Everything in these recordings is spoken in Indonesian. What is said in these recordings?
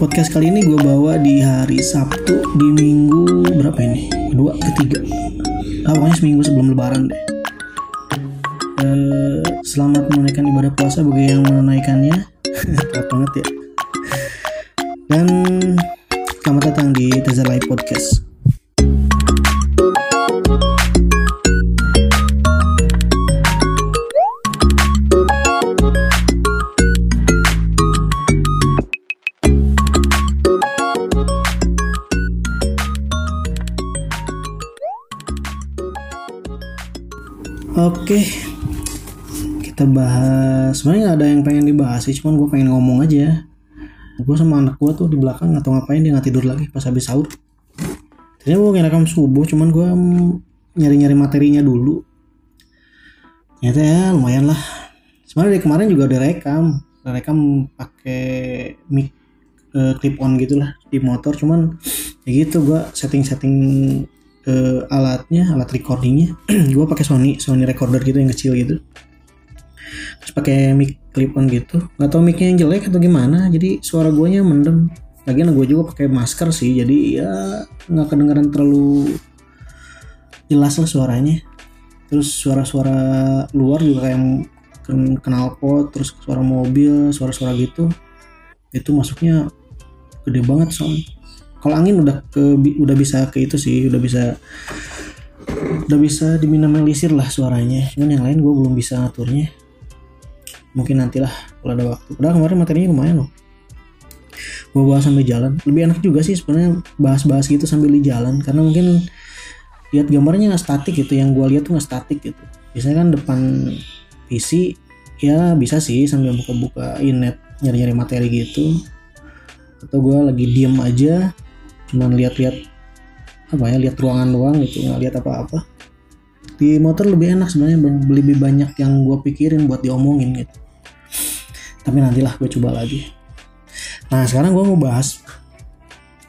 podcast kali ini gue bawa di hari Sabtu di minggu berapa ini? Kedua, ketiga. Ah, pokoknya seminggu sebelum lebaran deh. Eh, selamat menunaikan ibadah puasa bagi yang menunaikannya. Tepat banget ya. Dan selamat datang di Live Podcast. Oke, kita bahas. Sebenarnya ada yang pengen dibahas sih, cuman gue pengen ngomong aja. Gue sama anak gue tuh di belakang atau ngapain dia nggak tidur lagi pas habis sahur. Tadinya gue ngerekam subuh, cuman gue nyari-nyari materinya dulu. Ternyata ya lumayan lah. Sebenarnya dari kemarin juga udah rekam, rekam pakai mic eh, clip on gitu lah di motor, cuman ya gitu gue setting-setting eh, alatnya alat recordingnya. Gue pakai Sony Sony recorder gitu yang kecil gitu. Terus pakai mic clip on gitu. Nggak tahu micnya yang jelek atau gimana jadi suara guanya mendem. Lagian gue juga pakai masker sih jadi ya nggak kedengeran terlalu jelas lah suaranya. Terus suara-suara luar juga kayak knalpot terus suara mobil suara-suara gitu. Itu masuknya gede banget soalnya kalau angin udah ke udah bisa ke itu sih udah bisa udah bisa diminimalisir lah suaranya. Cuman yang lain gue belum bisa ngaturnya. Mungkin nantilah kalau ada waktu. Udah kemarin materinya lumayan loh. Gue bahas sambil jalan. Lebih enak juga sih sebenarnya bahas-bahas gitu sambil di jalan. Karena mungkin lihat gambarnya nggak statik gitu. Yang gue lihat tuh nggak statik gitu. Biasanya kan depan PC ya bisa sih sambil buka-buka inet nyari-nyari materi gitu. Atau gue lagi diem aja cuman lihat-lihat apa ya lihat ruangan doang gitu nggak lihat apa-apa. Di motor lebih enak sebenarnya lebih banyak yang gue pikirin buat diomongin gitu. Tapi nantilah gue coba lagi. Nah sekarang gue mau bahas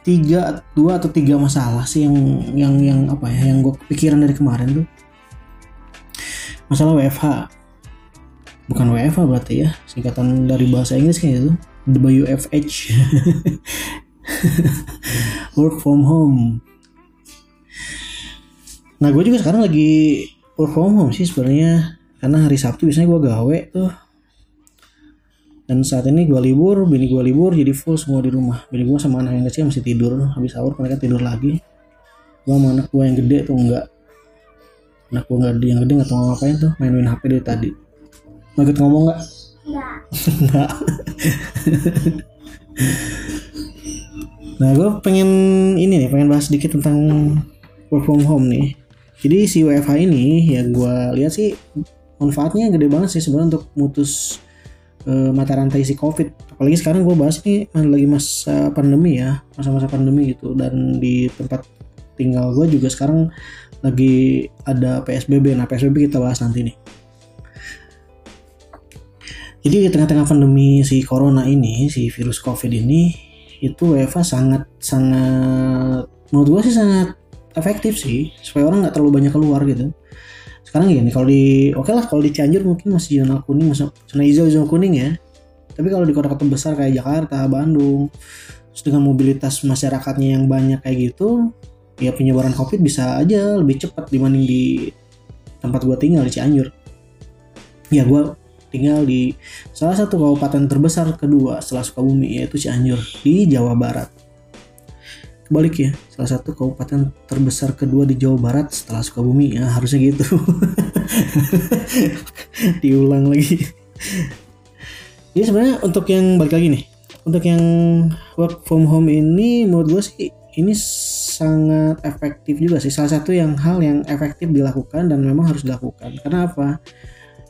tiga dua atau tiga masalah sih yang yang yang apa ya yang gue pikiran dari kemarin tuh. Masalah WFH bukan WFH berarti ya singkatan dari bahasa Inggris kayak gitu WFH work from home. Nah gue juga sekarang lagi work from home sih sebenarnya. Karena hari Sabtu biasanya gue gawe tuh. Dan saat ini gue libur bini gue libur jadi full semua di rumah. Bini gue sama anak yang kecil masih tidur. Habis sahur mereka tidur lagi. Gue sama anak gue yang gede tuh enggak. Anak gue nggak yang gede nggak tahu ngapain tuh main-main HP dari tadi. Mau ikut ngomong nggak nggak Nah, gue pengen ini nih, pengen bahas sedikit tentang work from home nih. Jadi si WFH ini ya gue lihat sih manfaatnya gede banget sih sebenarnya untuk mutus uh, mata rantai si COVID. Apalagi sekarang gue bahas ini lagi masa pandemi ya, masa-masa pandemi gitu. Dan di tempat tinggal gue juga sekarang lagi ada PSBB. Nah PSBB kita bahas nanti nih. Jadi di tengah-tengah pandemi si corona ini, si virus COVID ini, itu WFA sangat sangat menurut gue sih sangat efektif sih. Supaya orang nggak terlalu banyak keluar gitu. Sekarang gini kalau di oke okay lah kalau di Cianjur mungkin masih zona kuning masih zona hijau zona kuning ya. Tapi kalau di kota-kota besar kayak Jakarta Bandung terus dengan mobilitas masyarakatnya yang banyak kayak gitu ya penyebaran covid bisa aja lebih cepat dibanding di tempat gue tinggal di Cianjur. Ya gue tinggal di salah satu kabupaten terbesar kedua setelah Sukabumi yaitu Cianjur di Jawa Barat. Kebalik ya, salah satu kabupaten terbesar kedua di Jawa Barat setelah Sukabumi ya harusnya gitu. Diulang lagi. Jadi sebenarnya untuk yang balik lagi nih, untuk yang work from home ini menurut gue sih ini sangat efektif juga sih. Salah satu yang hal yang efektif dilakukan dan memang harus dilakukan. Karena apa?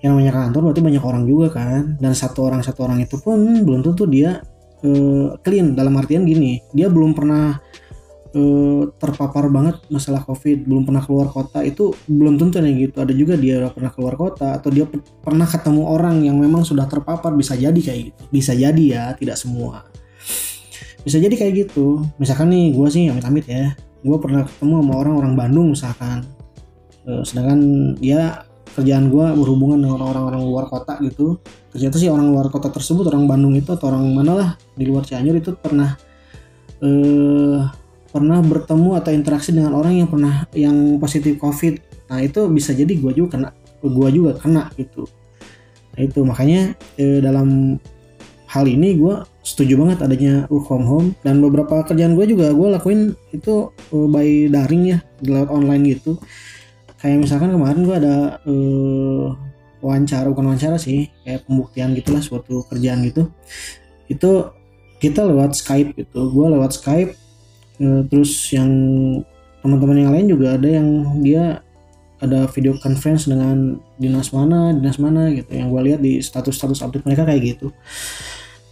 Yang namanya kantor berarti banyak orang juga kan. Dan satu orang satu orang itu pun belum tentu dia uh, clean. Dalam artian gini dia belum pernah uh, terpapar banget masalah covid belum pernah keluar kota. Itu belum tentu yang gitu. Ada juga dia udah pernah keluar kota atau dia pernah ketemu orang yang memang sudah terpapar. Bisa jadi kayak gitu. Bisa jadi ya tidak semua. Bisa jadi kayak gitu. Misalkan nih gue sih amit-amit ya. Gue pernah ketemu sama orang-orang Bandung misalkan. Uh, sedangkan dia kerjaan gue berhubungan dengan orang-orang luar kota gitu. Ternyata sih orang luar kota tersebut orang Bandung itu atau orang mana lah di luar Cianjur itu pernah eh, pernah bertemu atau interaksi dengan orang yang pernah yang positif covid. Nah itu bisa jadi gue juga kena gue juga kena gitu. Nah itu. Makanya eh, dalam hal ini gue setuju banget adanya work from home. Dan beberapa kerjaan gue juga gue lakuin itu uh, by daring ya lewat online gitu kayak misalkan kemarin gue ada uh, wawancara bukan wawancara sih kayak pembuktian gitulah suatu kerjaan gitu. Itu kita lewat Skype gitu. Gue lewat Skype uh, terus yang teman-teman yang lain juga ada yang dia ada video conference dengan dinas mana dinas mana gitu. Yang gue lihat di status-status update mereka kayak gitu.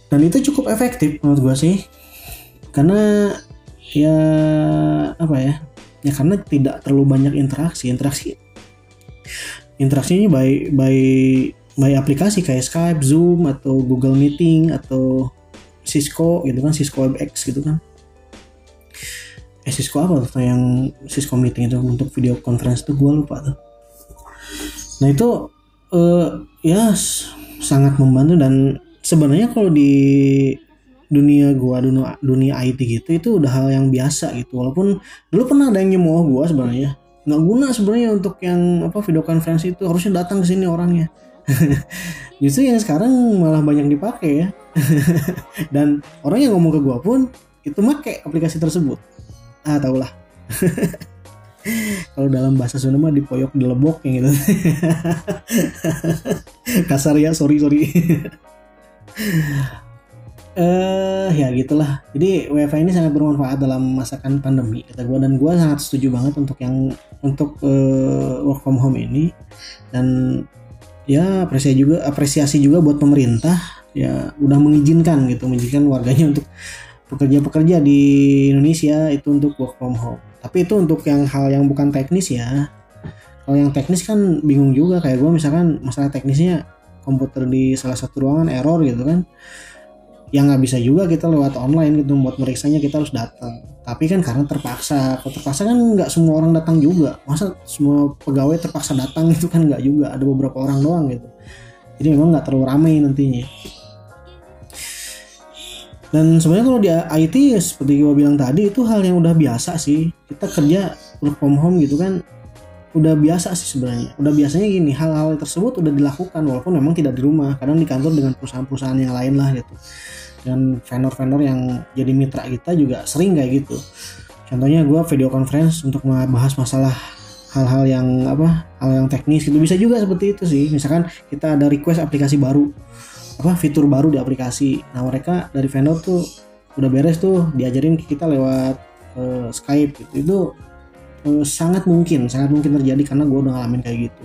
Dan itu cukup efektif menurut gue sih. Karena ya apa ya ya karena tidak terlalu banyak interaksi. Interaksi interaksi ini by by by aplikasi kayak Skype, Zoom atau Google Meeting atau Cisco gitu kan Cisco WebEx gitu kan. Eh Cisco apa tuh yang Cisco Meeting itu untuk video conference tuh? Gue lupa tuh. Nah itu uh, ya sangat membantu dan sebenarnya kalau di dunia gua dunia dunia IT gitu itu udah hal yang biasa gitu. Walaupun dulu pernah ada yang nyemooh gua sebenarnya. Nggak guna sebenarnya untuk yang apa video conference itu. Harusnya datang ke sini orangnya. Justru yang sekarang malah banyak dipakai ya. Dan orang yang ngomong ke gua pun itu make aplikasi tersebut. Ah tau lah kalau dalam bahasa Sunda mah dipoyok di lebok yang gitu. Kasar ya sorry sorry eh uh, ya gitulah. Jadi wifi ini sangat bermanfaat dalam masakan pandemi kata gue dan gue sangat setuju banget untuk yang untuk uh, work from home ini. Dan ya apresiasi juga apresiasi juga buat pemerintah. Ya udah mengizinkan gitu mengizinkan warganya untuk pekerja-pekerja di Indonesia itu untuk work from home. Tapi itu untuk yang hal yang bukan teknis ya. Kalau yang teknis kan bingung juga. Kayak gue misalkan masalah teknisnya komputer di salah satu ruangan error gitu kan yang nggak bisa juga kita lewat online gitu buat meriksanya kita harus datang. Tapi kan karena terpaksa kalau terpaksa kan nggak semua orang datang juga. Masa semua pegawai terpaksa datang itu kan nggak juga ada beberapa orang doang gitu. Jadi memang nggak terlalu ramai nantinya. Dan sebenarnya kalau di IT seperti gue bilang tadi itu hal yang udah biasa sih. Kita kerja work from home gitu kan udah biasa sih sebenarnya. Udah biasanya gini, hal-hal tersebut udah dilakukan walaupun memang tidak di rumah, kadang di kantor dengan perusahaan-perusahaan yang lain lah gitu. Dan vendor-vendor yang jadi mitra kita juga sering kayak gitu. Contohnya gue video conference untuk membahas masalah hal-hal yang apa, hal yang teknis gitu bisa juga seperti itu sih. Misalkan kita ada request aplikasi baru, apa fitur baru di aplikasi. Nah mereka dari vendor tuh udah beres tuh diajarin kita lewat uh, Skype gitu. Itu uh, sangat mungkin sangat mungkin terjadi karena gue udah ngalamin kayak gitu.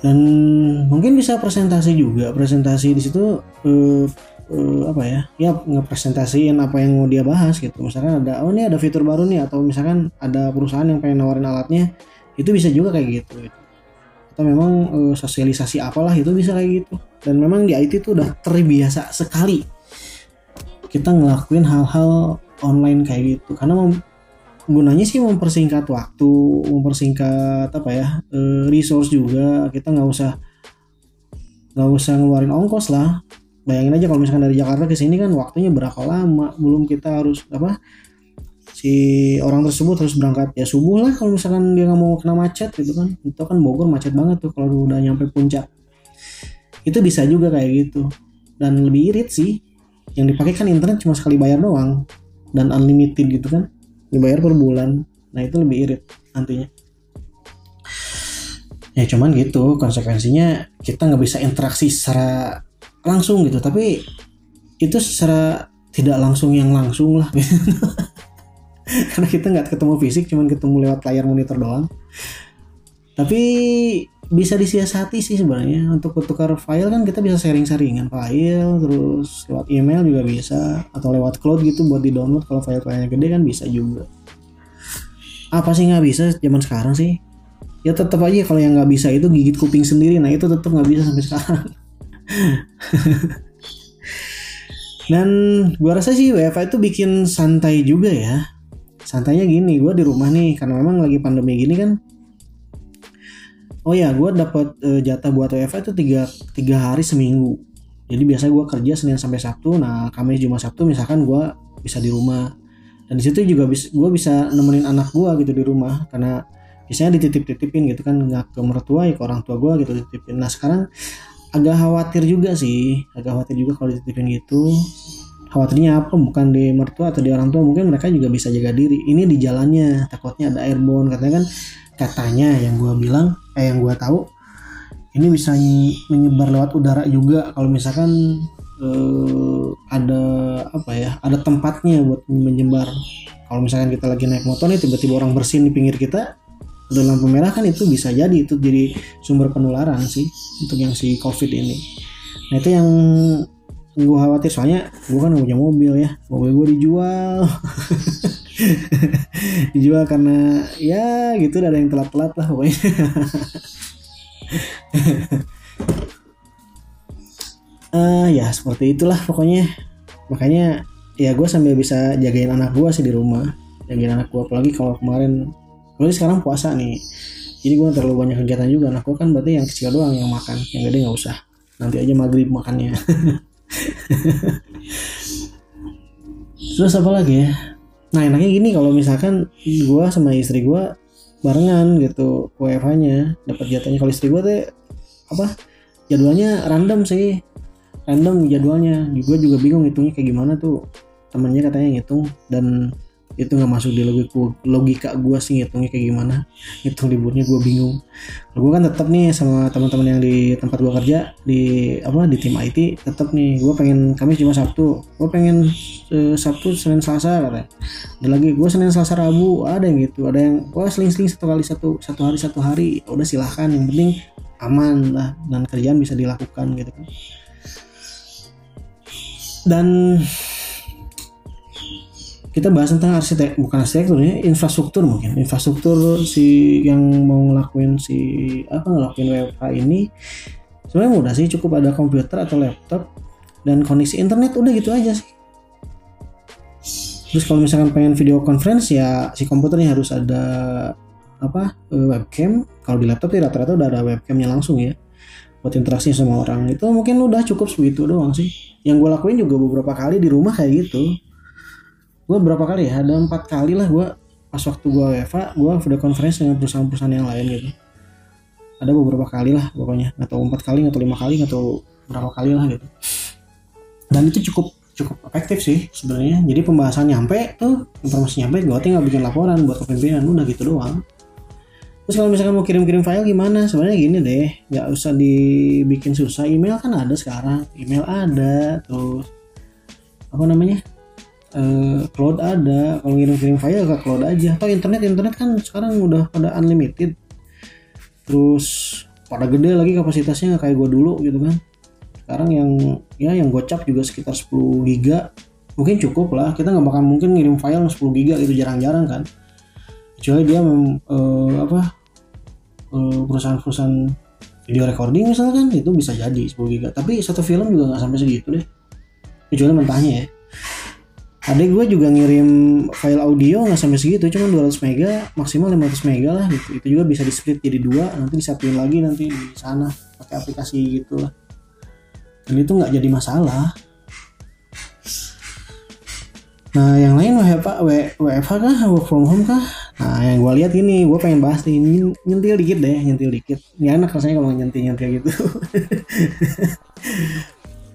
Dan mungkin bisa presentasi juga presentasi di situ uh, uh, apa ya ya ngepresentasiin apa yang mau dia bahas gitu. Misalkan ada oh ini ada fitur baru nih atau misalkan ada perusahaan yang pengen nawarin alatnya itu bisa juga kayak gitu, gitu. atau memang uh, sosialisasi apalah itu bisa kayak gitu. Dan memang di IT itu udah terbiasa sekali kita ngelakuin hal-hal online kayak gitu. Karena gunanya sih mempersingkat waktu mempersingkat apa ya uh, resource juga. Kita nggak usah nggak usah ngeluarin ongkos lah. Bayangin aja kalau misalkan dari Jakarta ke sini kan waktunya berapa lama? Belum kita harus apa si orang tersebut harus berangkat ya subuh lah kalau misalkan dia nggak mau kena macet gitu kan. Itu kan Bogor macet banget tuh kalau udah nyampe puncak. Itu bisa juga kayak gitu. Dan lebih irit sih. Yang dipakai kan internet cuma sekali bayar doang. Dan unlimited gitu kan dibayar per bulan. Nah itu lebih irit nantinya. Ya cuman gitu konsekuensinya kita nggak bisa interaksi secara langsung gitu tapi itu secara tidak langsung yang langsung lah. Gitu. karena kita nggak ketemu fisik cuman ketemu lewat layar monitor doang. Tapi bisa disiasati sih sebenarnya. Untuk bertukar file kan kita bisa sharing-sharingan file terus lewat email juga bisa atau lewat cloud gitu buat di download kalau file-filenya gede kan bisa juga. Apa sih nggak bisa zaman sekarang sih? Ya tetap aja kalau yang nggak bisa itu gigit kuping sendiri. Nah itu tetap nggak bisa sampai sekarang. Dan gua rasa sih WFA itu bikin santai juga ya. Santainya gini gue di rumah nih karena memang lagi pandemi gini kan oh ya gue dapat uh, jatah buat WFA itu tiga, tiga hari seminggu. Jadi biasa gue kerja Senin sampai Sabtu. Nah Kamis Jumat Sabtu misalkan gue bisa di rumah. Dan di situ juga bis, gue bisa nemenin anak gue gitu di rumah. Karena biasanya dititip-titipin gitu kan nggak ke mertua ya ke orang tua gue gitu dititipin. Nah sekarang agak khawatir juga sih. Agak khawatir juga kalau dititipin gitu. Khawatirnya apa? Bukan di mertua atau di orang tua. Mungkin mereka juga bisa jaga diri. Ini di jalannya. Takutnya ada airborne. Katanya kan katanya yang gue bilang eh yang gue tahu ini bisa menyebar lewat udara juga. Kalau misalkan eh, ada apa ya ada tempatnya buat menyebar. Kalau misalkan kita lagi naik motor nih tiba-tiba orang bersin di pinggir kita ada lampu merah kan itu bisa jadi itu jadi sumber penularan sih untuk yang si covid ini. Nah itu yang gue khawatir soalnya gue kan punya mobil ya mobil gue dijual dijual karena ya gitu ada yang telat-telat lah pokoknya. Uh, ya seperti itulah pokoknya. Makanya ya gue sambil bisa jagain anak gue sih di rumah. Jagain anak gue apalagi kalau kemarin apalagi sekarang puasa nih. Jadi gue terlalu banyak kegiatan juga. Anak gue kan berarti yang kecil doang yang makan. Yang gede nggak usah. Nanti aja maghrib makannya. Terus apa lagi ya nah enaknya gini kalau misalkan gue sama istri gue barengan gitu WFH nya dapat jatahnya. Kalau istri gue tuh apa jadwalnya random sih. Random jadwalnya. Gue juga bingung hitungnya kayak gimana tuh. Temennya katanya ngitung. Dan itu nggak masuk di logika logika gue sih ngitungnya kayak gimana. Hitung liburnya gue bingung. Gue kan tetap nih sama teman-teman yang di tempat gue kerja di apa di tim IT tetap nih. Gue pengen kami cuma Sabtu. Gue pengen uh, Sabtu Senin Selasa katanya. Ada lagi gue Senin Selasa Rabu. Ada yang gitu. Ada yang wah seling-seling satu kali satu satu hari satu hari. Ya udah silahkan. Yang penting aman lah. Dan kerjaan bisa dilakukan gitu kan. Dan kita bahas tentang arsitek bukan arsitektur ya infrastruktur mungkin. Infrastruktur si yang mau ngelakuin si apa ngelakuin WFH ini sebenarnya mudah sih cukup ada komputer atau laptop dan koneksi internet udah gitu aja sih. Terus kalau misalkan pengen video conference ya si komputernya harus ada apa webcam. Kalau di laptop ya rata-rata udah ada webcamnya langsung ya buat interaksi sama orang. Itu mungkin udah cukup segitu doang sih. Yang gue lakuin juga beberapa kali di rumah kayak gitu gue berapa kali ya? Ada empat kali lah gue pas waktu gue Eva gue video conference dengan perusahaan-perusahaan yang lain gitu. Ada beberapa kali lah pokoknya. Atau empat kali atau lima kali atau berapa kali lah gitu. Dan itu cukup cukup efektif sih sebenarnya. Jadi pembahasan nyampe tuh informasi nyampe gue tinggal bikin laporan buat kepemimpinan udah gitu doang. Terus kalau misalkan mau kirim-kirim file gimana? Sebenarnya gini deh nggak usah dibikin susah. Email kan ada sekarang email ada terus apa namanya uh, cloud ada. Kalau ngirim-kirim file ke cloud aja. Atau internet internet kan sekarang udah pada unlimited. Terus pada gede lagi kapasitasnya nggak kayak gue dulu gitu kan. Sekarang yang ya yang gocap juga sekitar 10 giga. Mungkin cukup lah. Kita nggak bakal mungkin ngirim file 10 giga itu jarang-jarang kan. Kecuali dia mem, uh, apa uh, perusahaan-perusahaan video recording misalkan itu bisa jadi 10 giga. Tapi satu film juga nggak sampai segitu deh. Kecuali mentahnya ya adik gue juga ngirim file audio nggak sampai segitu cuma 200 mega maksimal 500 mega lah gitu. Itu juga bisa di split jadi dua nanti disatuin lagi nanti di sana pakai aplikasi gitu lah. Dan itu nggak jadi masalah. Nah yang lain WFH, WFH kah? Work from home kah? Nah yang gue lihat ini gue pengen bahas nih nyentil dikit deh nyentil dikit. Nggak enak rasanya kalau nyentil nyentil gitu.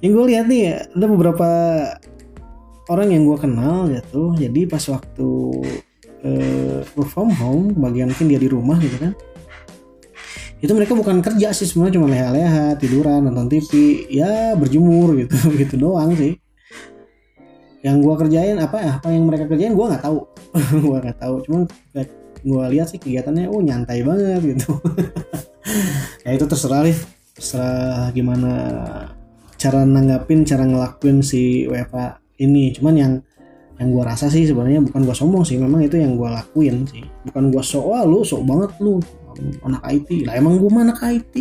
Yang gue lihat nih ada beberapa orang yang gue kenal gitu jadi pas waktu uh, work from home bagian mungkin dia di rumah gitu kan. Itu mereka bukan kerja sih sebenarnya cuma leha-leha tiduran nonton TV ya berjemur gitu gitu doang sih. Yang gue kerjain apa apa yang mereka kerjain gue nggak tahu. Gue nggak tahu cuma gue lihat sih kegiatannya oh nyantai banget gitu. Ya itu terserah nih terserah gimana cara nanggapin cara ngelakuin si WFA ini. Cuman yang yang gue rasa sih sebenarnya bukan gue sombong sih. Memang itu yang gue lakuin sih. Bukan gue sok wah lu sok banget lu anak IT lah emang gue anak IT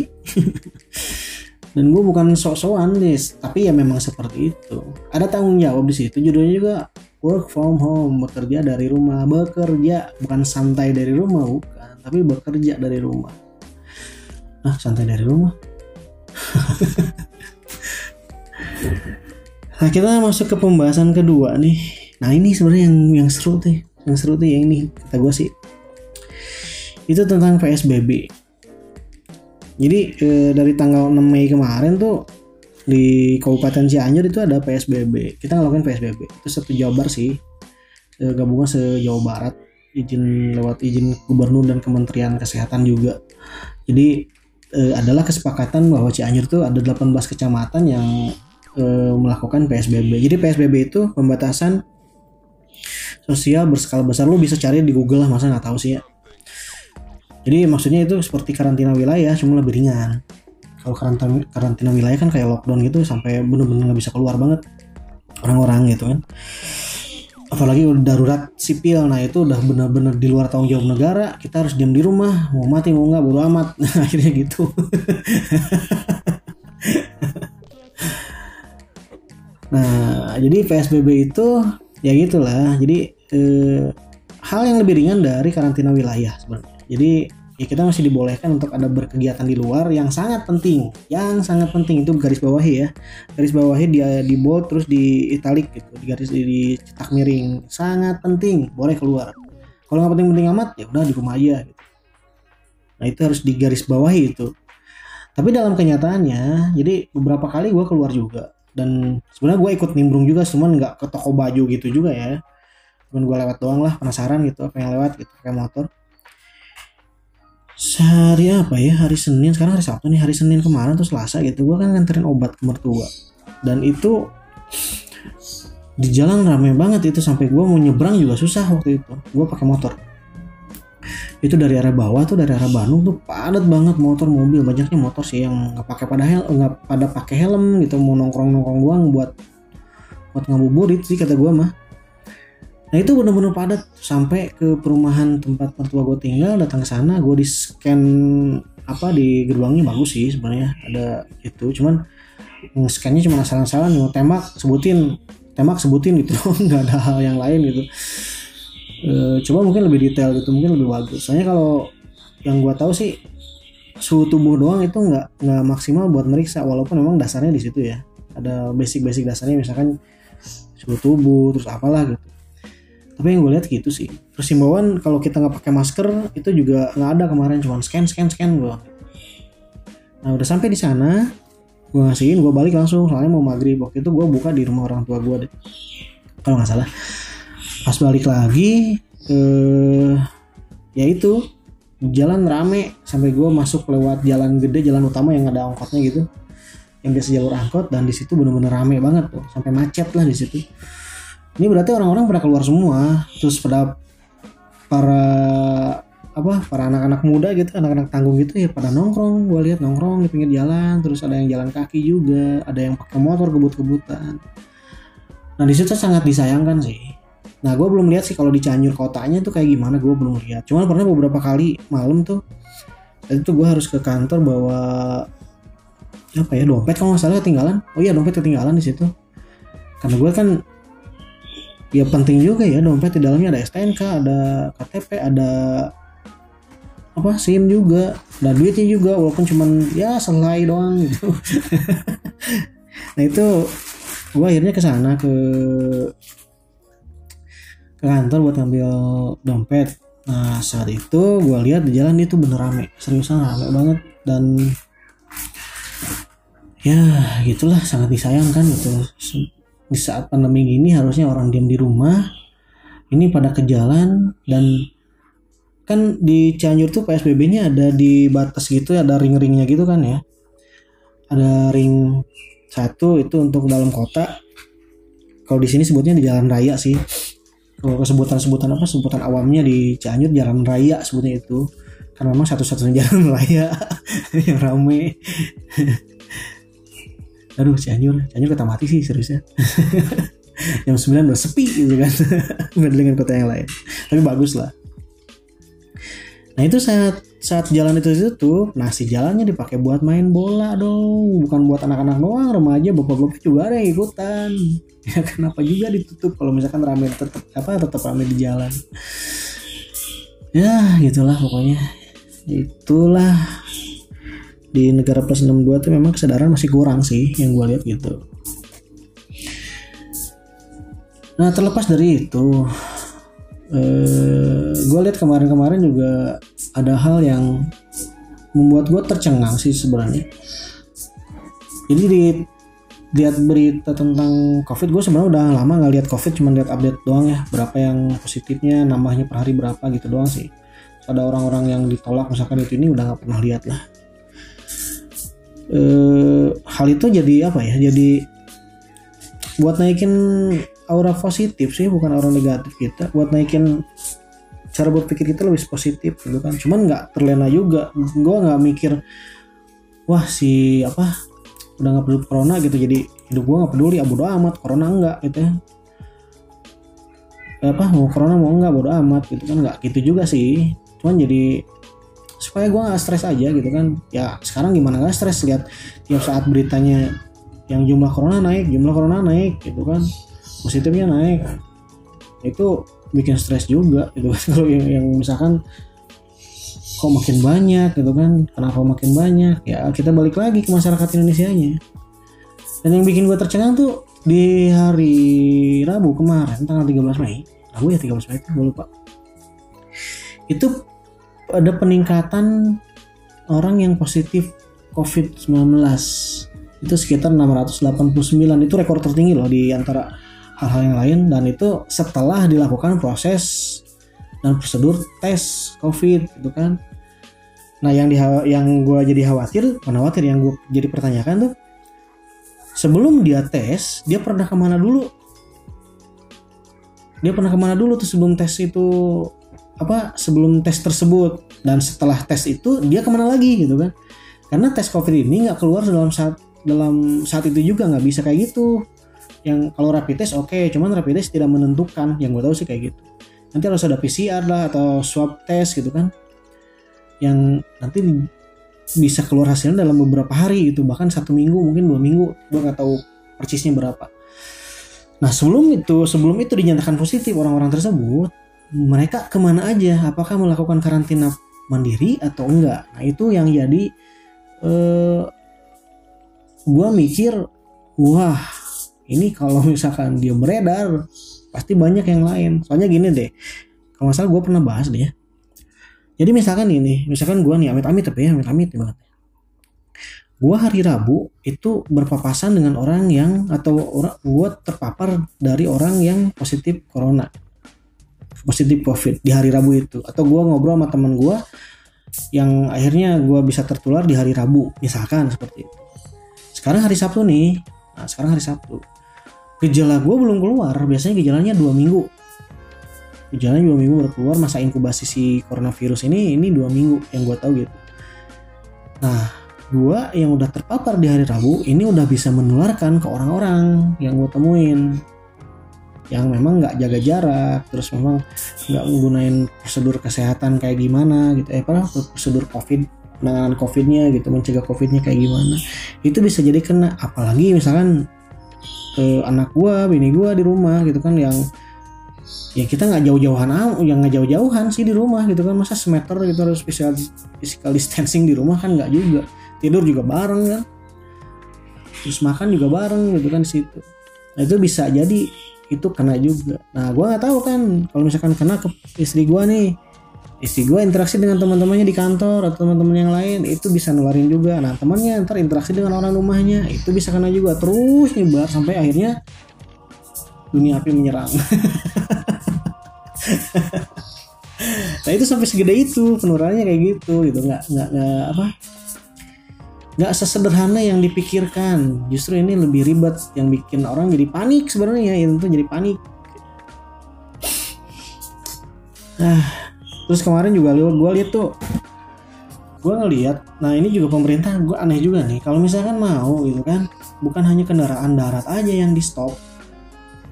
dan gue bukan sok-sokan nih tapi ya memang seperti itu. Ada tanggung jawab di situ. Judulnya juga work from home bekerja dari rumah. Bekerja bukan santai dari rumah bukan. Tapi bekerja dari rumah. Ah santai dari rumah Nah kita masuk ke pembahasan kedua nih. Nah ini sebenarnya yang yang seru tuh yang seru tuh yang ini kata gue sih. Itu tentang PSBB jadi eh, dari tanggal 6 Mei kemarin tuh di Kabupaten Cianjur itu ada PSBB kita ngelakuin PSBB itu satu Jabar sih. Eh, gabungan se Jawa Barat. Izin lewat izin gubernur dan Kementerian Kesehatan juga. Jadi eh, adalah kesepakatan bahwa Cianjur tuh ada 18 kecamatan yang eh, melakukan PSBB jadi PSBB itu pembatasan sosial berskala besar. Lu bisa cari di Google lah masa nggak tahu sih ya. Jadi maksudnya itu seperti karantina wilayah cuma lebih ringan. Kalau karantina karantina wilayah kan kayak lockdown gitu sampai bener-bener nggak bisa keluar banget orang-orang gitu kan. Apalagi darurat sipil nah itu udah bener-bener di luar tanggung jawab negara kita harus diam di rumah mau mati mau nggak bodo amat. Akhirnya gitu nah jadi PSBB itu ya gitulah. Jadi eh, hal yang lebih ringan dari karantina wilayah sebenarnya. Jadi ya kita masih dibolehkan untuk ada berkegiatan di luar yang sangat penting. Yang sangat penting itu garis bawahi ya. Garis bawahi dia di bold terus di italic gitu. Di garis di cetak miring. Sangat penting boleh keluar. Kalau nggak penting-penting amat ya udah di rumah aja gitu. nah itu harus di garis bawahi itu. Tapi dalam kenyataannya jadi beberapa kali gue keluar juga dan sebenarnya gue ikut nimbrung juga cuman nggak ke toko baju gitu juga ya. Cuman gue lewat doang lah penasaran gitu apa yang lewat gitu kayak motor. Sehari apa ya? Hari Senin sekarang hari Sabtu nih hari Senin kemarin tuh Selasa gitu gue kan nganterin obat ke mertua. Dan itu di jalan rame banget itu sampai gue mau nyebrang juga susah waktu itu. Gue pakai motor itu dari arah bawah tuh dari arah Bandung tuh padat banget motor mobil. Banyaknya motor sih yang nggak pakai pada hel nggak pada pakai helm gitu. Mau nongkrong nongkrong doang buat buat ngabuburit sih kata gue mah. Nah itu bener-bener padat. Sampai ke perumahan tempat mertua gue tinggal datang ke sana gue di scan apa di gerbangnya bagus sih sebenarnya. Ada itu cuman scannya cuma asal-asalan mau tembak sebutin. Tembak sebutin gitu. Nggak ada hal yang lain gitu e, coba mungkin lebih detail gitu mungkin lebih bagus. Soalnya kalau yang gue tahu sih suhu tubuh doang itu nggak nggak maksimal buat meriksa walaupun memang dasarnya di situ ya. Ada basic-basic dasarnya misalkan suhu tubuh terus apalah gitu. Tapi yang gue lihat gitu sih. Terus himbauan kalau kita nggak pakai masker itu juga nggak ada kemarin cuma scan scan scan gue nah udah sampai di sana gue ngasihin gue balik langsung soalnya mau maghrib. Waktu itu gue buka di rumah orang tua gue deh. Kalau nggak salah pas balik lagi eh ya itu jalan rame sampai gue masuk lewat jalan gede jalan utama yang ada angkotnya gitu. Yang biasa jalur angkot dan di situ bener-bener rame banget tuh. Sampai macet lah di situ. Ini berarti orang-orang pada keluar semua. Terus pada para apa para anak-anak muda gitu anak-anak tanggung gitu ya pada nongkrong. Gue lihat nongkrong di pinggir jalan terus ada yang jalan kaki juga ada yang pakai motor kebut-kebutan. Nah di situ sangat disayangkan sih nah gue belum lihat sih kalau di Cianjur kotanya tuh kayak gimana gue belum lihat. Cuman pernah beberapa kali malam tuh itu gue harus ke kantor bawa apa ya dompet kalau nggak ketinggalan. Oh iya dompet ketinggalan di situ. Karena gue kan ya penting juga ya dompet di dalamnya ada STNK ada KTP ada apa SIM juga ada duitnya juga walaupun cuman ya selai doang gitu. Nah itu gue akhirnya ke sana ke ke kantor buat ngambil dompet. Nah saat itu gue lihat di jalan itu bener rame. Seriusan rame banget. Dan ya gitulah. Sangat disayangkan gitu. Di saat pandemi gini harusnya orang diam di rumah. Ini pada ke jalan dan kan di Cianjur tuh PSBB-nya ada di batas gitu ada ring-ringnya gitu kan ya. Ada ring satu itu untuk dalam kota. Kalau di sini sebutnya di jalan raya sih sebutan-sebutan apa sebutan awamnya di Cianjur jalan raya sebutnya itu. Karena memang satu-satunya jalan raya yang rame. Aduh Cianjur. Cianjur kota mati sih seriusnya. Jam 9 udah sepi gitu kan. Dengan kota yang lain. Tapi bagus lah. Nah itu saat saat jalan itu itu tuh nasi jalannya dipakai buat main bola dong. Bukan buat anak-anak doang remaja bapak-bapak juga ada yang ikutan ya kenapa juga ditutup kalau misalkan rame tetap apa tetap rame di jalan? Ya gitulah pokoknya. Itulah. Di negara plus 62 tuh memang kesadaran masih kurang sih yang gue lihat gitu. Nah terlepas dari itu eh, gue lihat kemarin-kemarin juga ada hal yang membuat gue tercengang sih sebenarnya. Jadi di lihat berita tentang covid gue sebenarnya udah lama nggak lihat covid cuma lihat update doang ya berapa yang positifnya nambahnya per hari berapa gitu doang sih. Ada orang-orang yang ditolak misalkan itu ini udah nggak pernah lihat lah. E, hal itu jadi apa ya jadi buat naikin aura positif sih bukan aura negatif kita buat naikin cara berpikir kita lebih positif gitu kan. Cuman nggak terlena juga gue nggak mikir wah si apa udah nggak peduli corona gitu jadi hidup gue nggak peduli abu doa amat corona enggak gitu ya. Apa mau corona mau enggak bodo amat gitu kan nggak gitu juga sih. Cuman jadi supaya gue nggak stres aja gitu kan. Ya sekarang gimana nggak stres lihat tiap saat beritanya yang jumlah corona naik jumlah corona naik gitu kan. Positifnya naik. Itu bikin stres juga gitu kan. Kalau yang, yang misalkan kok makin banyak gitu kan? Kenapa makin banyak? Ya kita balik lagi ke masyarakat Indonesia nya dan yang bikin gue tercengang tuh di hari Rabu kemarin tanggal 13 Mei. Rabu ya 13 Mei gue lupa. Itu ada peningkatan orang yang positif COVID-19 itu sekitar 689 itu rekor tertinggi loh di antara hal-hal yang lain. Dan itu setelah dilakukan proses dan prosedur tes COVID gitu kan. Nah yang di yang gue jadi khawatir, mana khawatir yang gue jadi pertanyakan tuh, sebelum dia tes dia pernah ke mana dulu? Dia pernah ke mana dulu tuh sebelum tes itu apa? Sebelum tes tersebut dan setelah tes itu dia ke mana lagi gitu kan? Karena tes COVID ini nggak keluar dalam saat dalam saat itu juga nggak bisa kayak gitu. Yang kalau rapid test oke, okay, cuman rapid test tidak menentukan. Yang gue tahu sih kayak gitu nanti harus ada PCR lah atau swab test gitu kan. Yang nanti bisa keluar hasilnya dalam beberapa hari itu bahkan satu minggu mungkin dua minggu. Gue nggak tahu persisnya berapa. Nah sebelum itu sebelum itu dinyatakan positif orang-orang tersebut mereka ke mana aja? Apakah melakukan karantina mandiri atau enggak? Nah itu yang jadi eh, gue mikir wah ini kalau misalkan dia beredar pasti banyak yang lain. Soalnya gini deh kalau masalah gue pernah bahas deh ya. Jadi misalkan ini misalkan gue nih amit-amit tapi ya amit-amit banget. Gue hari Rabu itu berpapasan dengan orang yang atau orang gue terpapar dari orang yang positif corona. Positif covid di hari Rabu itu. Atau gue ngobrol sama teman gue yang akhirnya gue bisa tertular di hari Rabu misalkan seperti itu. Sekarang hari Sabtu nih. Nah sekarang hari Sabtu gejala gue belum keluar biasanya gejalanya dua minggu. Gejalanya dua minggu baru keluar masa inkubasi si coronavirus ini ini dua minggu yang gue tahu gitu. Nah gue yang udah terpapar di hari Rabu ini udah bisa menularkan ke orang-orang yang gue temuin. Yang memang nggak jaga jarak terus memang nggak menggunakan prosedur kesehatan kayak gimana gitu. Eh apa prosedur covid penanganan covidnya gitu mencegah covidnya kayak gimana. Itu bisa jadi kena apalagi misalkan eh, anak gua bini gua di rumah gitu kan yang ya kita nggak jauh-jauhan yang nggak jauh-jauhan sih di rumah gitu kan. Masa semeter gitu harus physical, physical distancing di rumah kan nggak juga. Tidur juga bareng kan. Terus makan juga bareng gitu kan situ. Nah itu bisa jadi itu kena juga. Nah gua nggak tahu kan kalau misalkan kena ke istri gua nih istri gue interaksi dengan teman-temannya di kantor atau teman-teman yang lain itu bisa nularin juga. Nah temannya ntar interaksi dengan orang rumahnya itu bisa kena juga. Terus nyebar sampai akhirnya dunia api menyerang. Nah itu sampai segede itu penularannya kayak gitu gitu. Nggak nggak nggak apa nggak sesederhana yang dipikirkan. Justru ini lebih ribet yang bikin orang jadi panik sebenarnya itu jadi panik. Ah terus kemarin juga gue lihat tuh gue ngeliat nah ini juga pemerintah gue aneh juga nih. Kalau misalkan mau gitu kan bukan hanya kendaraan darat aja yang di stop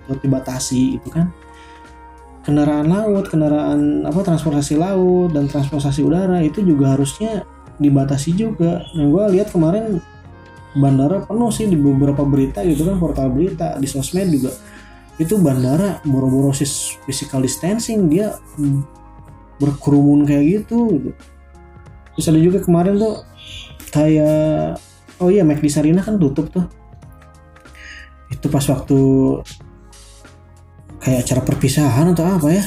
atau dibatasi itu kan. Kendaraan laut kendaraan apa transportasi laut dan transportasi udara itu juga harusnya dibatasi juga. Nah gue lihat kemarin bandara penuh sih di beberapa berita gitu kan portal berita di sosmed juga. Itu bandara boro-boro physical distancing dia berkerumun kayak gitu gitu. Terus ada juga kemarin tuh kayak oh iya McD Sarina kan tutup tuh. Itu pas waktu kayak acara perpisahan atau apa ya.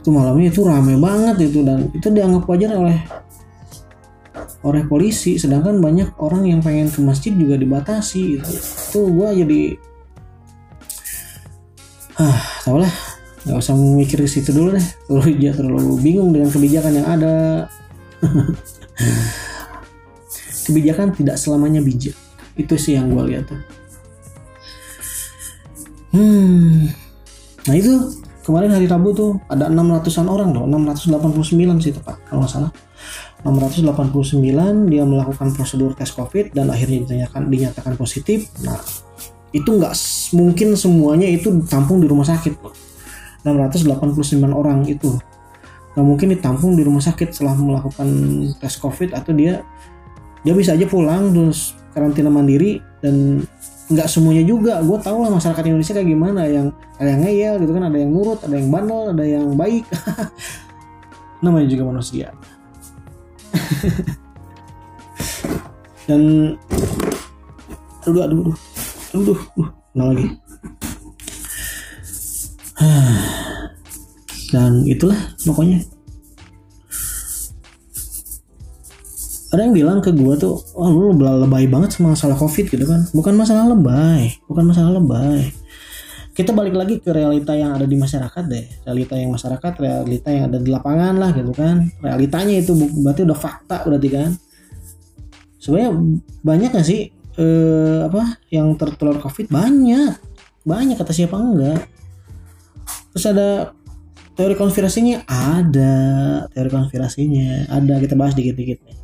Itu malamnya itu rame banget itu dan itu dianggap wajar oleh oleh polisi. Sedangkan banyak orang yang pengen ke masjid juga dibatasi gitu. itu gue jadi ah tau lah nggak usah mikir ke situ dulu deh. Terlalu terlalu bingung dengan kebijakan yang ada. Kebijakan tidak selamanya bijak. Itu sih yang gue lihat tuh. Hmm. Nah itu. Kemarin hari Rabu tuh ada 600-an orang loh. 689 sih tepat kalau nggak salah. 689 dia melakukan prosedur tes covid dan akhirnya ditanyakan dinyatakan positif. Nah itu nggak mungkin semuanya itu ditampung di rumah sakit 689 orang itu nggak mungkin ditampung di rumah sakit setelah melakukan tes covid atau dia dia bisa aja pulang terus karantina mandiri dan nggak semuanya juga gue tau lah masyarakat Indonesia kayak gimana yang ada yang ngeyel gitu kan ada yang nurut ada yang bandel ada yang baik namanya juga manusia dan aduh aduh aduh aduh aduh nah lagi dan itulah pokoknya. Ada yang bilang ke gue tuh wah lu lebay banget sama masalah covid gitu kan. Bukan masalah lebay bukan masalah lebay. Kita balik lagi ke realita yang ada di masyarakat deh. Realita yang masyarakat realita yang ada di lapangan lah gitu kan. Realitanya itu berarti udah fakta berarti kan. Sebenarnya banyak gak sih eh, apa yang tertular covid? Banyak. Banyak kata siapa enggak terus ada teori konspirasinya? Ada. Teori konspirasinya. Ada. Kita bahas dikit-dikit nih.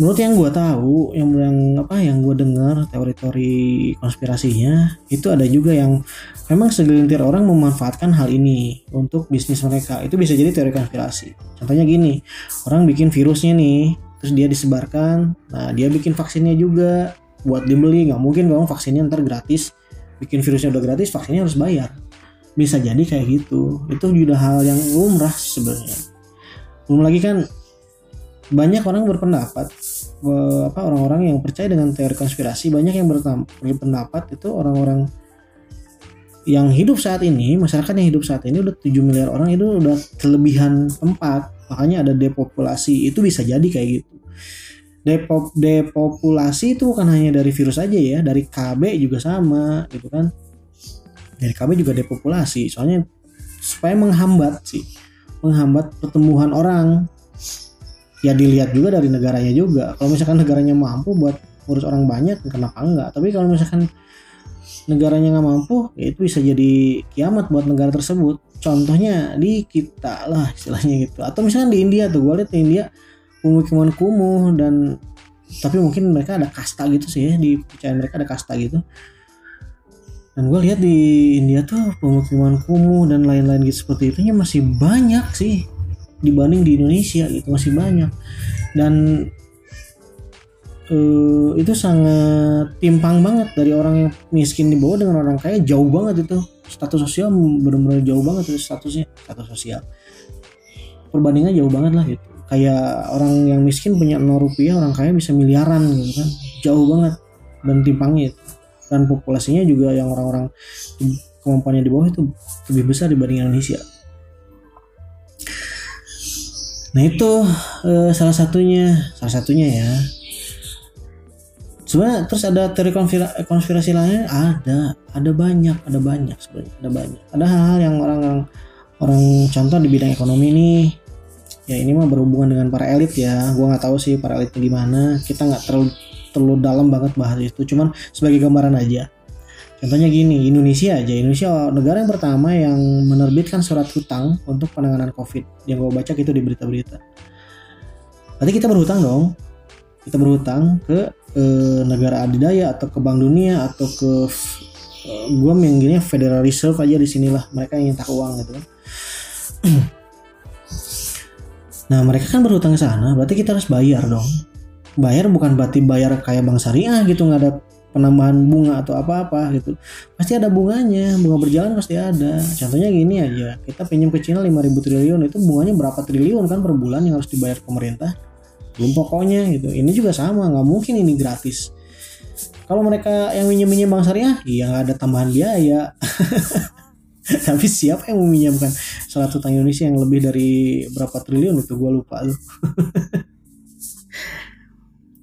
Menurut yang gue tahu yang yang apa yang gue dengar teori-teori konspirasinya itu ada juga yang memang segelintir orang memanfaatkan hal ini untuk bisnis mereka. Itu bisa jadi teori konspirasi. Contohnya gini orang bikin virusnya nih terus dia disebarkan. Nah dia bikin vaksinnya juga. Buat dibeli nggak mungkin dong vaksinnya ntar gratis bikin virusnya udah gratis vaksinnya harus bayar. Bisa jadi kayak gitu. Itu juga hal yang lumrah sebenarnya. Belum lagi kan banyak orang berpendapat apa orang-orang yang percaya dengan teori konspirasi banyak yang berpendapat itu orang-orang yang hidup saat ini masyarakat yang hidup saat ini udah 7 miliar orang itu udah kelebihan tempat makanya ada depopulasi. Itu bisa jadi kayak gitu Depop, depopulasi itu bukan hanya dari virus aja ya dari KB juga sama gitu kan. Dari KB juga depopulasi soalnya supaya menghambat sih menghambat pertumbuhan orang. Ya dilihat juga dari negaranya juga. Kalau misalkan negaranya mampu buat urus orang banyak kenapa enggak? Tapi kalau misalkan negaranya nggak mampu ya itu bisa jadi kiamat buat negara tersebut. Contohnya di kita lah istilahnya gitu. Atau misalkan di India tuh gue lihat di India pemukiman kumuh dan tapi mungkin mereka ada kasta gitu sih ya di percayaan mereka ada kasta gitu. Dan gue lihat di India tuh pemukiman kumuh dan lain-lain gitu seperti itu masih banyak sih dibanding di Indonesia gitu masih banyak. Dan uh, itu sangat timpang banget dari orang yang miskin di bawah dengan orang kaya jauh banget itu. Status sosial benar-benar jauh banget itu statusnya status sosial. Perbandingan jauh banget lah gitu kayak orang yang miskin punya 0 rupiah orang kaya bisa miliaran gitu kan jauh banget dan timpangnya dan populasinya juga yang orang-orang kemampuannya di bawah itu lebih besar dibanding Indonesia Nah itu uh, salah satunya, salah satunya ya. Sebenarnya terus ada teori konspirasi, konspirasi lainnya ada, ada banyak, ada banyak sebenarnya, ada banyak. Ada hal-hal yang orang-orang orang contoh di bidang ekonomi ini, ya ini mah berhubungan dengan para elit ya. Gua nggak tahu sih para elitnya gimana. Kita nggak terlalu terlalu dalam banget bahas itu, cuman sebagai gambaran aja. Contohnya gini, Indonesia aja. Indonesia negara yang pertama yang menerbitkan surat hutang untuk penanganan COVID. Yang gue baca itu di berita-berita. Berarti kita berhutang dong. Kita berhutang ke eh, negara adidaya atau ke Bank Dunia atau ke eh, gue gini Federal Reserve aja di sinilah mereka yang nyetak uang gitu kan. nah mereka kan berhutang ke sana, berarti kita harus bayar dong. Bayar bukan berarti bayar kayak bank syariah gitu nggak ada penambahan bunga atau apa-apa gitu. Pasti ada bunganya bunga berjalan pasti ada. Contohnya gini aja kita pinjam ke Cina 5000 triliun itu bunganya berapa triliun kan per bulan yang harus dibayar pemerintah? Belum pokoknya gitu. Ini juga sama nggak mungkin ini gratis. Kalau mereka yang minjem-minjem bank syariah iya nggak ada tambahan biaya tapi siapa yang meminjamkan salah satu Indonesia yang lebih dari berapa triliun itu? Gue lupa tuh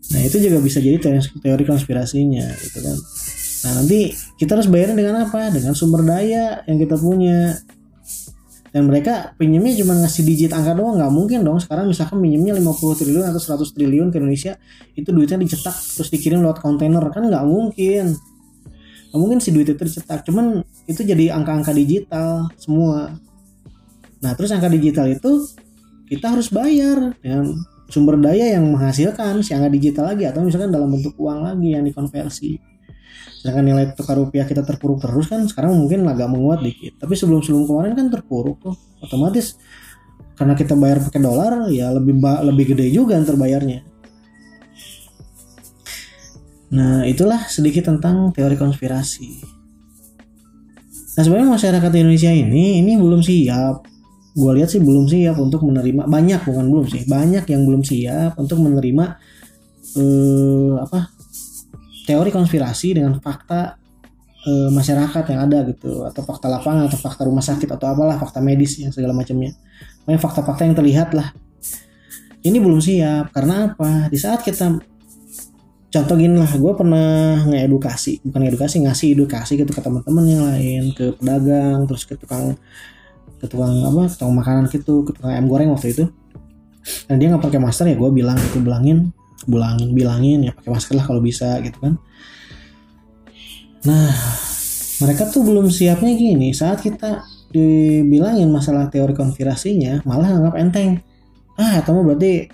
nah itu juga bisa jadi teori konspirasinya gitu kan. Nah nanti kita harus bayarin dengan apa? Dengan sumber daya yang kita punya. Dan mereka pinjemnya cuma ngasih digit angka doang nggak mungkin dong. Sekarang misalkan pinjemnya 50 triliun atau 100 triliun ke Indonesia itu duitnya dicetak terus dikirim lewat kontainer. Kan nggak mungkin nggak mungkin si duit itu dicetak cuman itu jadi angka-angka digital semua. Nah terus angka digital itu kita harus bayar dengan sumber daya yang menghasilkan si angka digital lagi atau misalkan dalam bentuk uang lagi yang dikonversi. Sedangkan nilai tukar rupiah kita terpuruk terus kan sekarang mungkin agak menguat dikit. Tapi sebelum sebelum kemarin kan terpuruk tuh otomatis karena kita bayar pakai dolar ya lebih lebih gede juga yang terbayarnya nah itulah sedikit tentang teori konspirasi. Nah sebenarnya masyarakat Indonesia ini ini belum siap. Gue lihat sih belum siap untuk menerima banyak bukan belum sih banyak yang belum siap untuk menerima eh, apa teori konspirasi dengan fakta e, masyarakat yang ada gitu atau fakta lapangan atau fakta rumah sakit atau apalah fakta medis yang segala macamnya. Banyak fakta-fakta yang terlihat lah. Ini belum siap karena apa? Di saat kita contoh gini lah gue pernah ngedukasi bukan ngedukasi ngasih edukasi ke teman-teman yang lain ke pedagang terus ke tukang ke tukang apa ke tukang makanan gitu ke tukang ayam goreng waktu itu. Dan dia nggak pakai masker ya gue bilang gitu bilangin bilangin bilangin ya pakai masker lah kalau bisa gitu kan. Nah mereka tuh belum siapnya gini. Saat kita dibilangin masalah teori konspirasinya malah anggap enteng. Ah itu mah berarti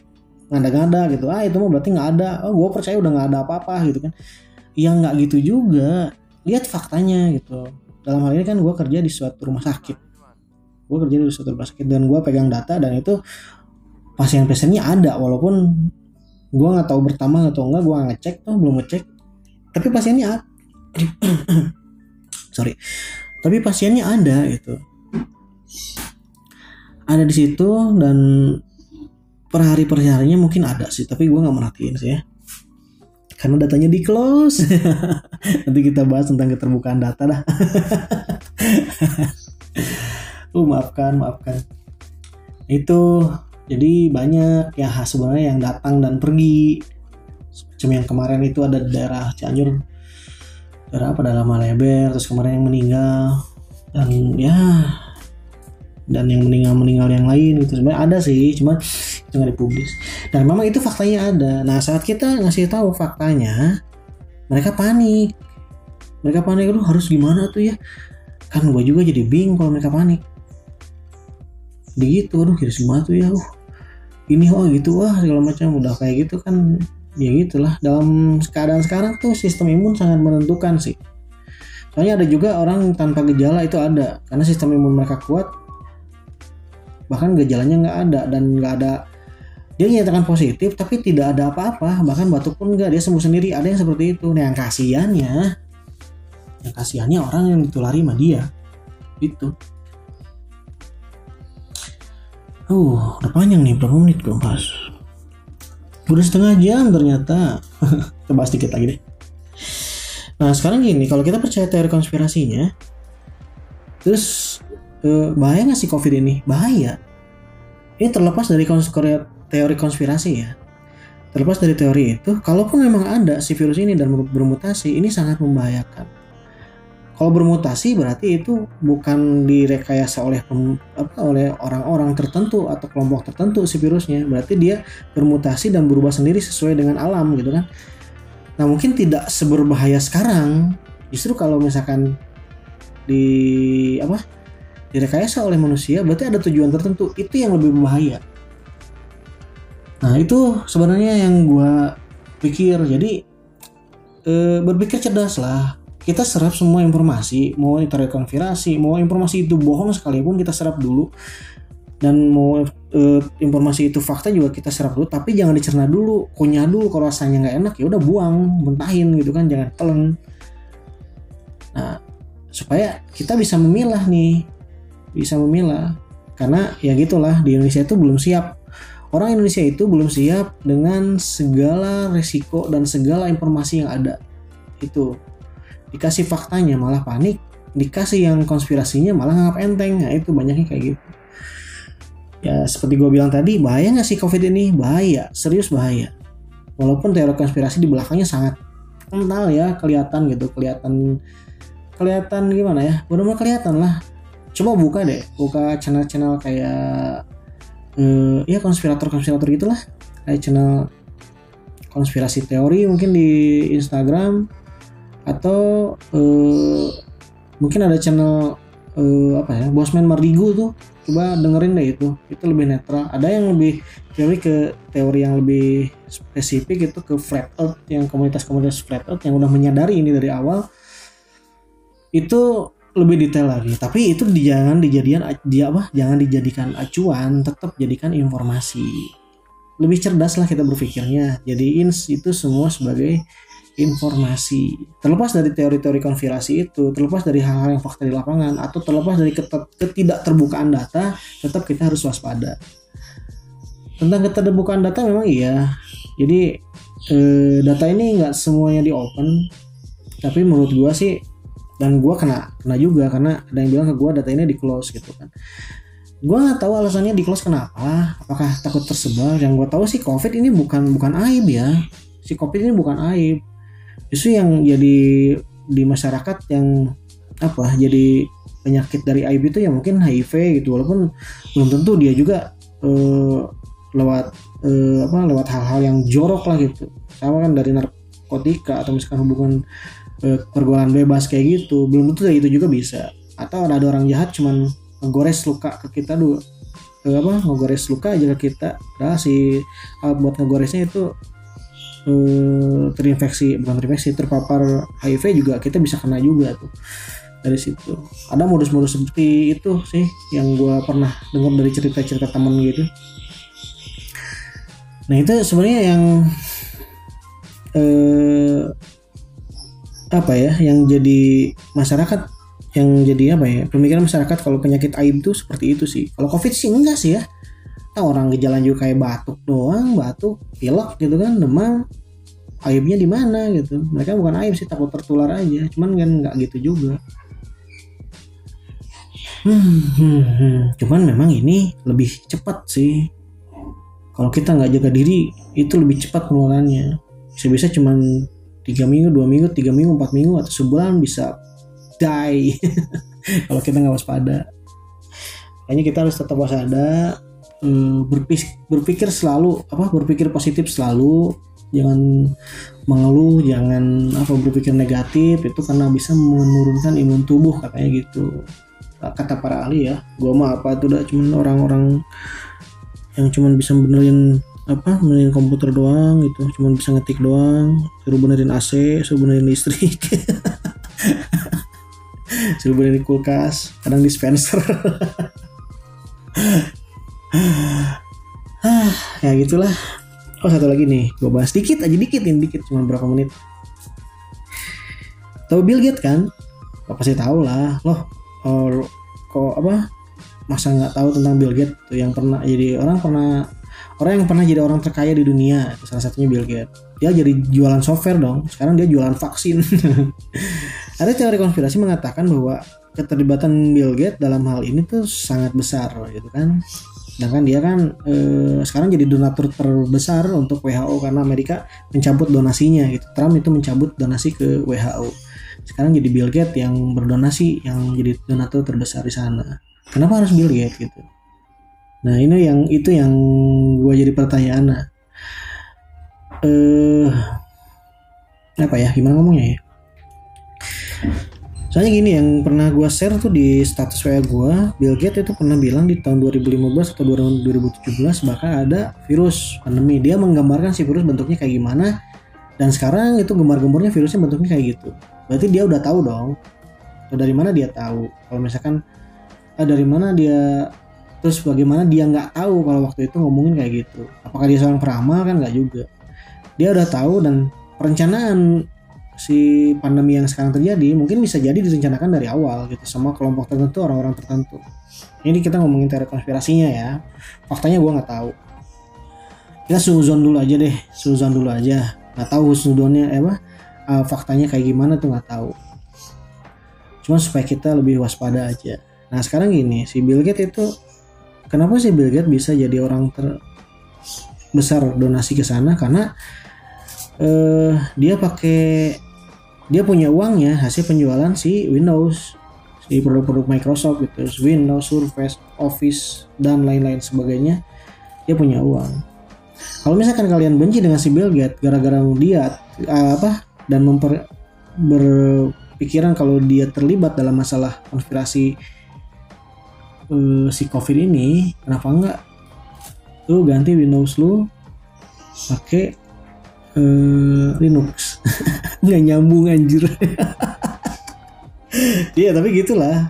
ngada-ngada gitu. Ah itu mah berarti nggak ada. Oh gue percaya udah nggak ada apa-apa gitu kan. Yang nggak gitu juga. Lihat faktanya gitu. Dalam hal ini kan gue kerja di suatu rumah sakit. Gue kerja di suatu rumah sakit dan gue pegang data dan itu pasien-pasiennya ada. Walaupun gue nggak tahu bertambah atau enggak gue ngecek tuh belum ngecek. Tapi pasiennya sorry. Tapi pasiennya ada itu ada di situ dan per hari per harinya mungkin ada sih tapi gue nggak merhatiin sih ya. Karena datanya di close. Nanti kita bahas tentang keterbukaan data dah. Uh maafkan maafkan. Itu jadi banyak ya sebenarnya yang datang dan pergi. Semacam yang kemarin itu ada di daerah Cianjur. Daerah apa? Dalam Leber terus kemarin yang meninggal. Dan ya dan yang meninggal meninggal yang lain gitu. Sebenarnya ada sih cuma itu nggak dipublis. Dan memang itu faktanya ada. Nah saat kita ngasih tahu faktanya mereka panik. Mereka panik lu harus gimana tuh ya? Kan gue juga jadi bingung kalau mereka panik. Begitu aduh kira semua tuh ya? Uh ini oh gitu wah segala macam udah kayak gitu kan. Ya gitulah. Dalam keadaan sekarang tuh sistem imun sangat menentukan sih. Soalnya ada juga orang tanpa gejala itu ada. Karena sistem imun mereka kuat bahkan gejalanya nggak ada dan nggak ada dia nyatakan positif tapi tidak ada apa-apa bahkan batuk pun nggak dia sembuh sendiri ada yang seperti itu nah yang kasihannya yang kasihannya orang yang ditulari sama dia itu Uh, udah panjang nih berapa menit gue bahas. Udah setengah jam ternyata. kita bahas dikit lagi deh. Nah sekarang gini, kalau kita percaya teori konspirasinya, terus bahaya nggak sih COVID ini? Bahaya. Ini terlepas dari teori konspirasi ya. Terlepas dari teori itu, kalaupun memang ada si virus ini dan bermutasi, ini sangat membahayakan kalau bermutasi berarti itu bukan direkayasa oleh apa, oleh orang-orang tertentu atau kelompok tertentu si virusnya. Berarti dia bermutasi dan berubah sendiri sesuai dengan alam gitu kan. Nah, mungkin tidak seberbahaya sekarang. Justru kalau misalkan di apa? Direkayasa oleh manusia berarti ada tujuan tertentu. Itu yang lebih berbahaya. Nah, itu sebenarnya yang gua pikir. Jadi e, berpikir cerdas lah kita serap semua informasi mau itu rekonfirmasi mau informasi itu bohong sekalipun kita serap dulu dan mau e, informasi itu fakta juga kita serap dulu tapi jangan dicerna dulu kunyah dulu kalau rasanya nggak enak ya udah buang mentahin gitu kan jangan telan nah supaya kita bisa memilah nih bisa memilah. Karena ya gitulah di Indonesia itu belum siap. Orang Indonesia itu belum siap dengan segala resiko dan segala informasi yang ada. Itu. Dikasih faktanya malah panik. Dikasih yang konspirasinya malah nganggap enteng. Nah itu banyaknya kayak gitu. Ya seperti gue bilang tadi bahaya nggak sih covid ini? Bahaya. Serius bahaya. Walaupun teori konspirasi di belakangnya sangat kental ya kelihatan gitu. Kelihatan kelihatan gimana ya? Benar-benar kelihatan lah coba buka deh buka channel-channel kayak uh, ya konspirator-konspirator gitulah. Kayak channel konspirasi teori mungkin di Instagram atau uh, mungkin ada channel uh, apa ya Bosman Mardigu tuh. Coba dengerin deh itu itu lebih netral. Ada yang lebih teori ke teori yang lebih spesifik itu ke flat earth yang komunitas-komunitas flat earth yang udah menyadari ini dari awal. Itu lebih detail lagi. Tapi itu jangan dijadikan dia apa? Jangan dijadikan acuan tetap jadikan informasi. Lebih cerdas lah kita berpikirnya. Jadiin itu semua sebagai informasi. Terlepas dari teori-teori konspirasi itu terlepas dari hal-hal yang fakta di lapangan atau terlepas dari ketidakterbukaan data tetap kita harus waspada. Tentang keterbukaan data memang iya. Jadi eh, data ini nggak semuanya di open. Tapi menurut gua sih dan gue kena kena juga karena ada yang bilang ke gue data ini di close gitu kan. Gue nggak tahu alasannya di close kenapa apakah takut tersebar. Yang gue tahu sih covid ini bukan bukan aib ya. Si covid ini bukan aib. Justru yang jadi di masyarakat yang apa jadi penyakit dari aib itu ya mungkin HIV gitu. Walaupun belum tentu dia juga uh, lewat uh, apa lewat hal-hal yang jorok lah gitu. Sama kan dari narkotika atau misalkan hubungan pergaulan bebas kayak gitu. Belum tentu itu juga bisa. Atau ada orang jahat cuman ngegores luka ke kita dulu. Ke apa? Ngegores luka aja ke kita. Nah si alat buat ngegoresnya itu eh, terinfeksi bukan terinfeksi terpapar HIV juga kita bisa kena juga tuh. Dari situ. Ada modus-modus seperti itu sih yang gue pernah dengar dari cerita-cerita teman gitu. Nah itu sebenarnya yang eh, apa ya yang jadi masyarakat yang jadi apa ya pemikiran masyarakat kalau penyakit aib itu seperti itu sih. Kalau covid sih enggak sih ya. Nah, orang gejala juga kayak batuk doang batuk pilek gitu kan demam. Aibnya di mana gitu. Mereka bukan aib sih takut tertular aja. Cuman kan nggak gitu juga. Hmm, cuman memang ini lebih cepat sih. Kalau kita nggak jaga diri itu lebih cepat penularannya. Bisa-bisa cuman tiga minggu dua minggu tiga minggu empat minggu atau sebulan bisa die. Kalau kita nggak waspada. Kayaknya kita harus tetap waspada eh, berpikir, berpikir selalu apa berpikir positif selalu. Jangan mengeluh jangan apa berpikir negatif. Itu karena bisa menurunkan imun tubuh katanya gitu. Kata para ahli ya gua mah apa tuh udah cuman orang-orang yang cuman bisa benerin apa benerin komputer doang gitu. Cuma bisa ngetik doang. Suruh benerin AC suruh benerin listrik. Suruh benerin kulkas. Kadang dispenser. Ah ya gitulah. Oh satu lagi nih. Gue bahas dikit aja dikit ini dikit. Cuma berapa menit. Tahu Bill Gates kan? Lo pasti tahu lah. Loh oh, kok apa? Masa nggak tahu tentang Bill Gates? Tuh yang pernah jadi orang pernah orang yang pernah jadi orang terkaya di dunia salah satunya Bill Gates. Dia jadi jualan software dong sekarang dia jualan vaksin. Ada teori konspirasi mengatakan bahwa keterlibatan Bill Gates dalam hal ini tuh sangat besar gitu kan? Sedangkan dia kan eh, sekarang jadi donatur terbesar untuk WHO karena Amerika mencabut donasinya gitu. Trump itu mencabut donasi ke WHO sekarang jadi Bill Gates yang berdonasi yang jadi donatur terbesar di sana. Kenapa harus Bill Gates gitu Nah ini yang itu yang gue jadi pertanyaan. Nah, eh apa ya? Gimana ngomongnya ya? Soalnya gini yang pernah gue share tuh di status WA gue, Bill Gates itu pernah bilang di tahun 2015 atau 2017 bahkan ada virus pandemi. Dia menggambarkan si virus bentuknya kayak gimana dan sekarang itu gemar-gembornya virusnya bentuknya kayak gitu. Berarti dia udah tahu dong. Dari mana dia tahu? Kalau misalkan ah, dari mana dia terus bagaimana dia nggak tahu kalau waktu itu ngomongin kayak gitu? Apakah dia seorang peramal kan? Nggak juga. Dia udah tahu dan perencanaan si pandemi yang sekarang terjadi mungkin bisa jadi direncanakan dari awal gitu sama kelompok tertentu orang-orang tertentu. Ini kita ngomongin teori konspirasinya ya. Faktanya gue nggak tahu. Kita suzon dulu aja deh. Suzon dulu aja. Nggak tahu sudonnya eh apa uh, faktanya kayak gimana tuh nggak tahu. Cuma supaya kita lebih waspada aja. Nah sekarang gini si Bill Gates itu kenapa sih Bill Gates bisa jadi orang terbesar donasi ke sana? Karena uh, dia pakai dia punya uang ya hasil penjualan si Windows si produk-produk Microsoft gitu Windows Surface Office dan lain-lain sebagainya. Dia punya uang. Kalau misalkan kalian benci dengan si Bill Gates gara-gara dia uh, apa dan memper berpikiran kalau dia terlibat dalam masalah konspirasi uh, si COVID ini kenapa enggak? Lu ganti Windows lu pakai uh, Linux. Nggak nyambung anjir. Iya tapi gitulah.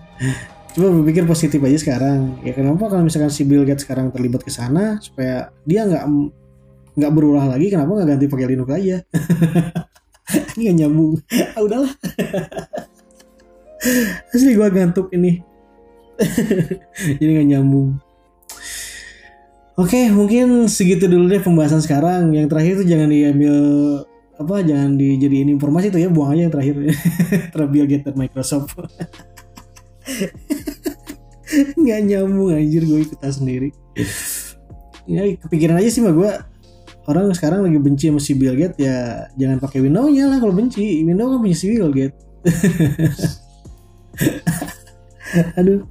Coba berpikir positif aja sekarang. Ya kenapa kalau misalkan si Bill Gates sekarang terlibat ke sana supaya dia nggak nggak berulah lagi kenapa nggak ganti pakai Linux aja? Ini nggak nyambung. Ah, udahlah. Asli gua ngantuk ini jadi nggak nyambung Oke, mungkin segitu dulu deh pembahasan sekarang. Yang terakhir itu jangan diambil apa jangan dijadiin informasi tuh ya, buang aja yang terakhir. Terbial get Microsoft. nggak nyambung anjir gue ikutan sendiri. Ya kepikiran aja sih mah gue orang sekarang lagi benci sama si Bill Gates ya jangan pakai Windows-nya lah kalau benci. Windows kan punya si Bill Gates. Aduh.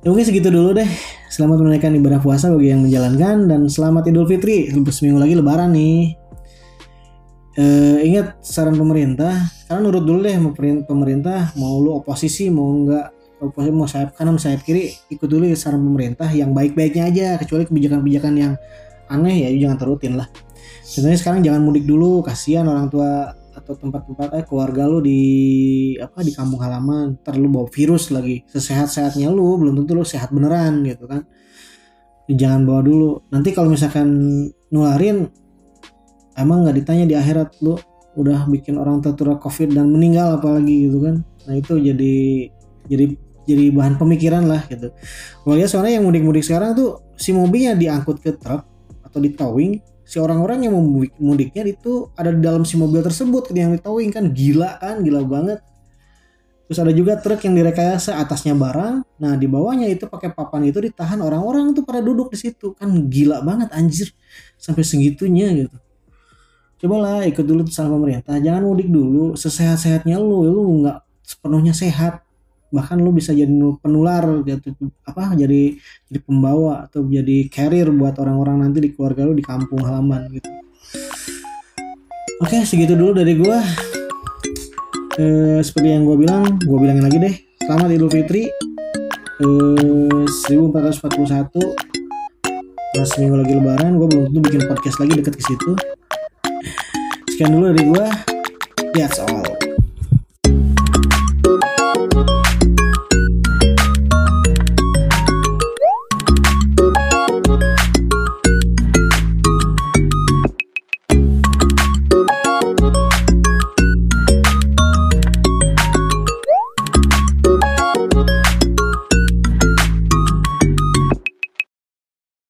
Ya, mungkin segitu dulu deh. Selamat menunaikan ibadah puasa bagi yang menjalankan dan selamat Idul Fitri. Seminggu lagi Lebaran nih. E, ingat saran pemerintah. Karena nurut dulu deh pemerintah. Mau lu oposisi mau enggak oposisi mau sayap kanan sayap kiri ikut dulu saran pemerintah yang baik-baiknya aja. Kecuali kebijakan-kebijakan yang aneh ya jangan terutin lah. Sebenarnya sekarang jangan mudik dulu. Kasihan orang tua atau tempat-tempat eh keluarga lu di apa di kampung halaman ntar lu bawa virus lagi sesehat-sehatnya lu belum tentu lu sehat beneran gitu kan. Jangan bawa dulu. Nanti kalau misalkan nularin emang nggak ditanya di akhirat lu udah bikin orang tertular covid dan meninggal apalagi gitu kan. Nah itu jadi jadi jadi bahan pemikiran lah gitu. Kalau ya soalnya yang mudik-mudik sekarang tuh si mobilnya diangkut ke truk atau di towing si orang-orang yang mudiknya itu ada di dalam si mobil tersebut yang ditowing kan. Gila kan gila banget. Terus ada juga truk yang direkayasa atasnya barang. Nah di bawahnya itu pakai papan itu ditahan orang-orang tuh pada duduk di situ. Kan gila banget anjir. Sampai segitunya gitu. Cobalah ikut dulu sama pemerintah. Jangan mudik dulu. Sesehat-sehatnya lu lu nggak sepenuhnya sehat bahkan lu bisa jadi penular gitu apa jadi jadi pembawa atau jadi carrier buat orang-orang nanti di keluarga lu di kampung halaman gitu. Oke segitu dulu dari gua. Eh, seperti yang gua bilang gua bilangin lagi deh. Selamat idul fitri. Eh, 1441 Pas seminggu lagi lebaran gue belum tentu bikin podcast lagi deket ke situ. Sekian dulu dari gue that's all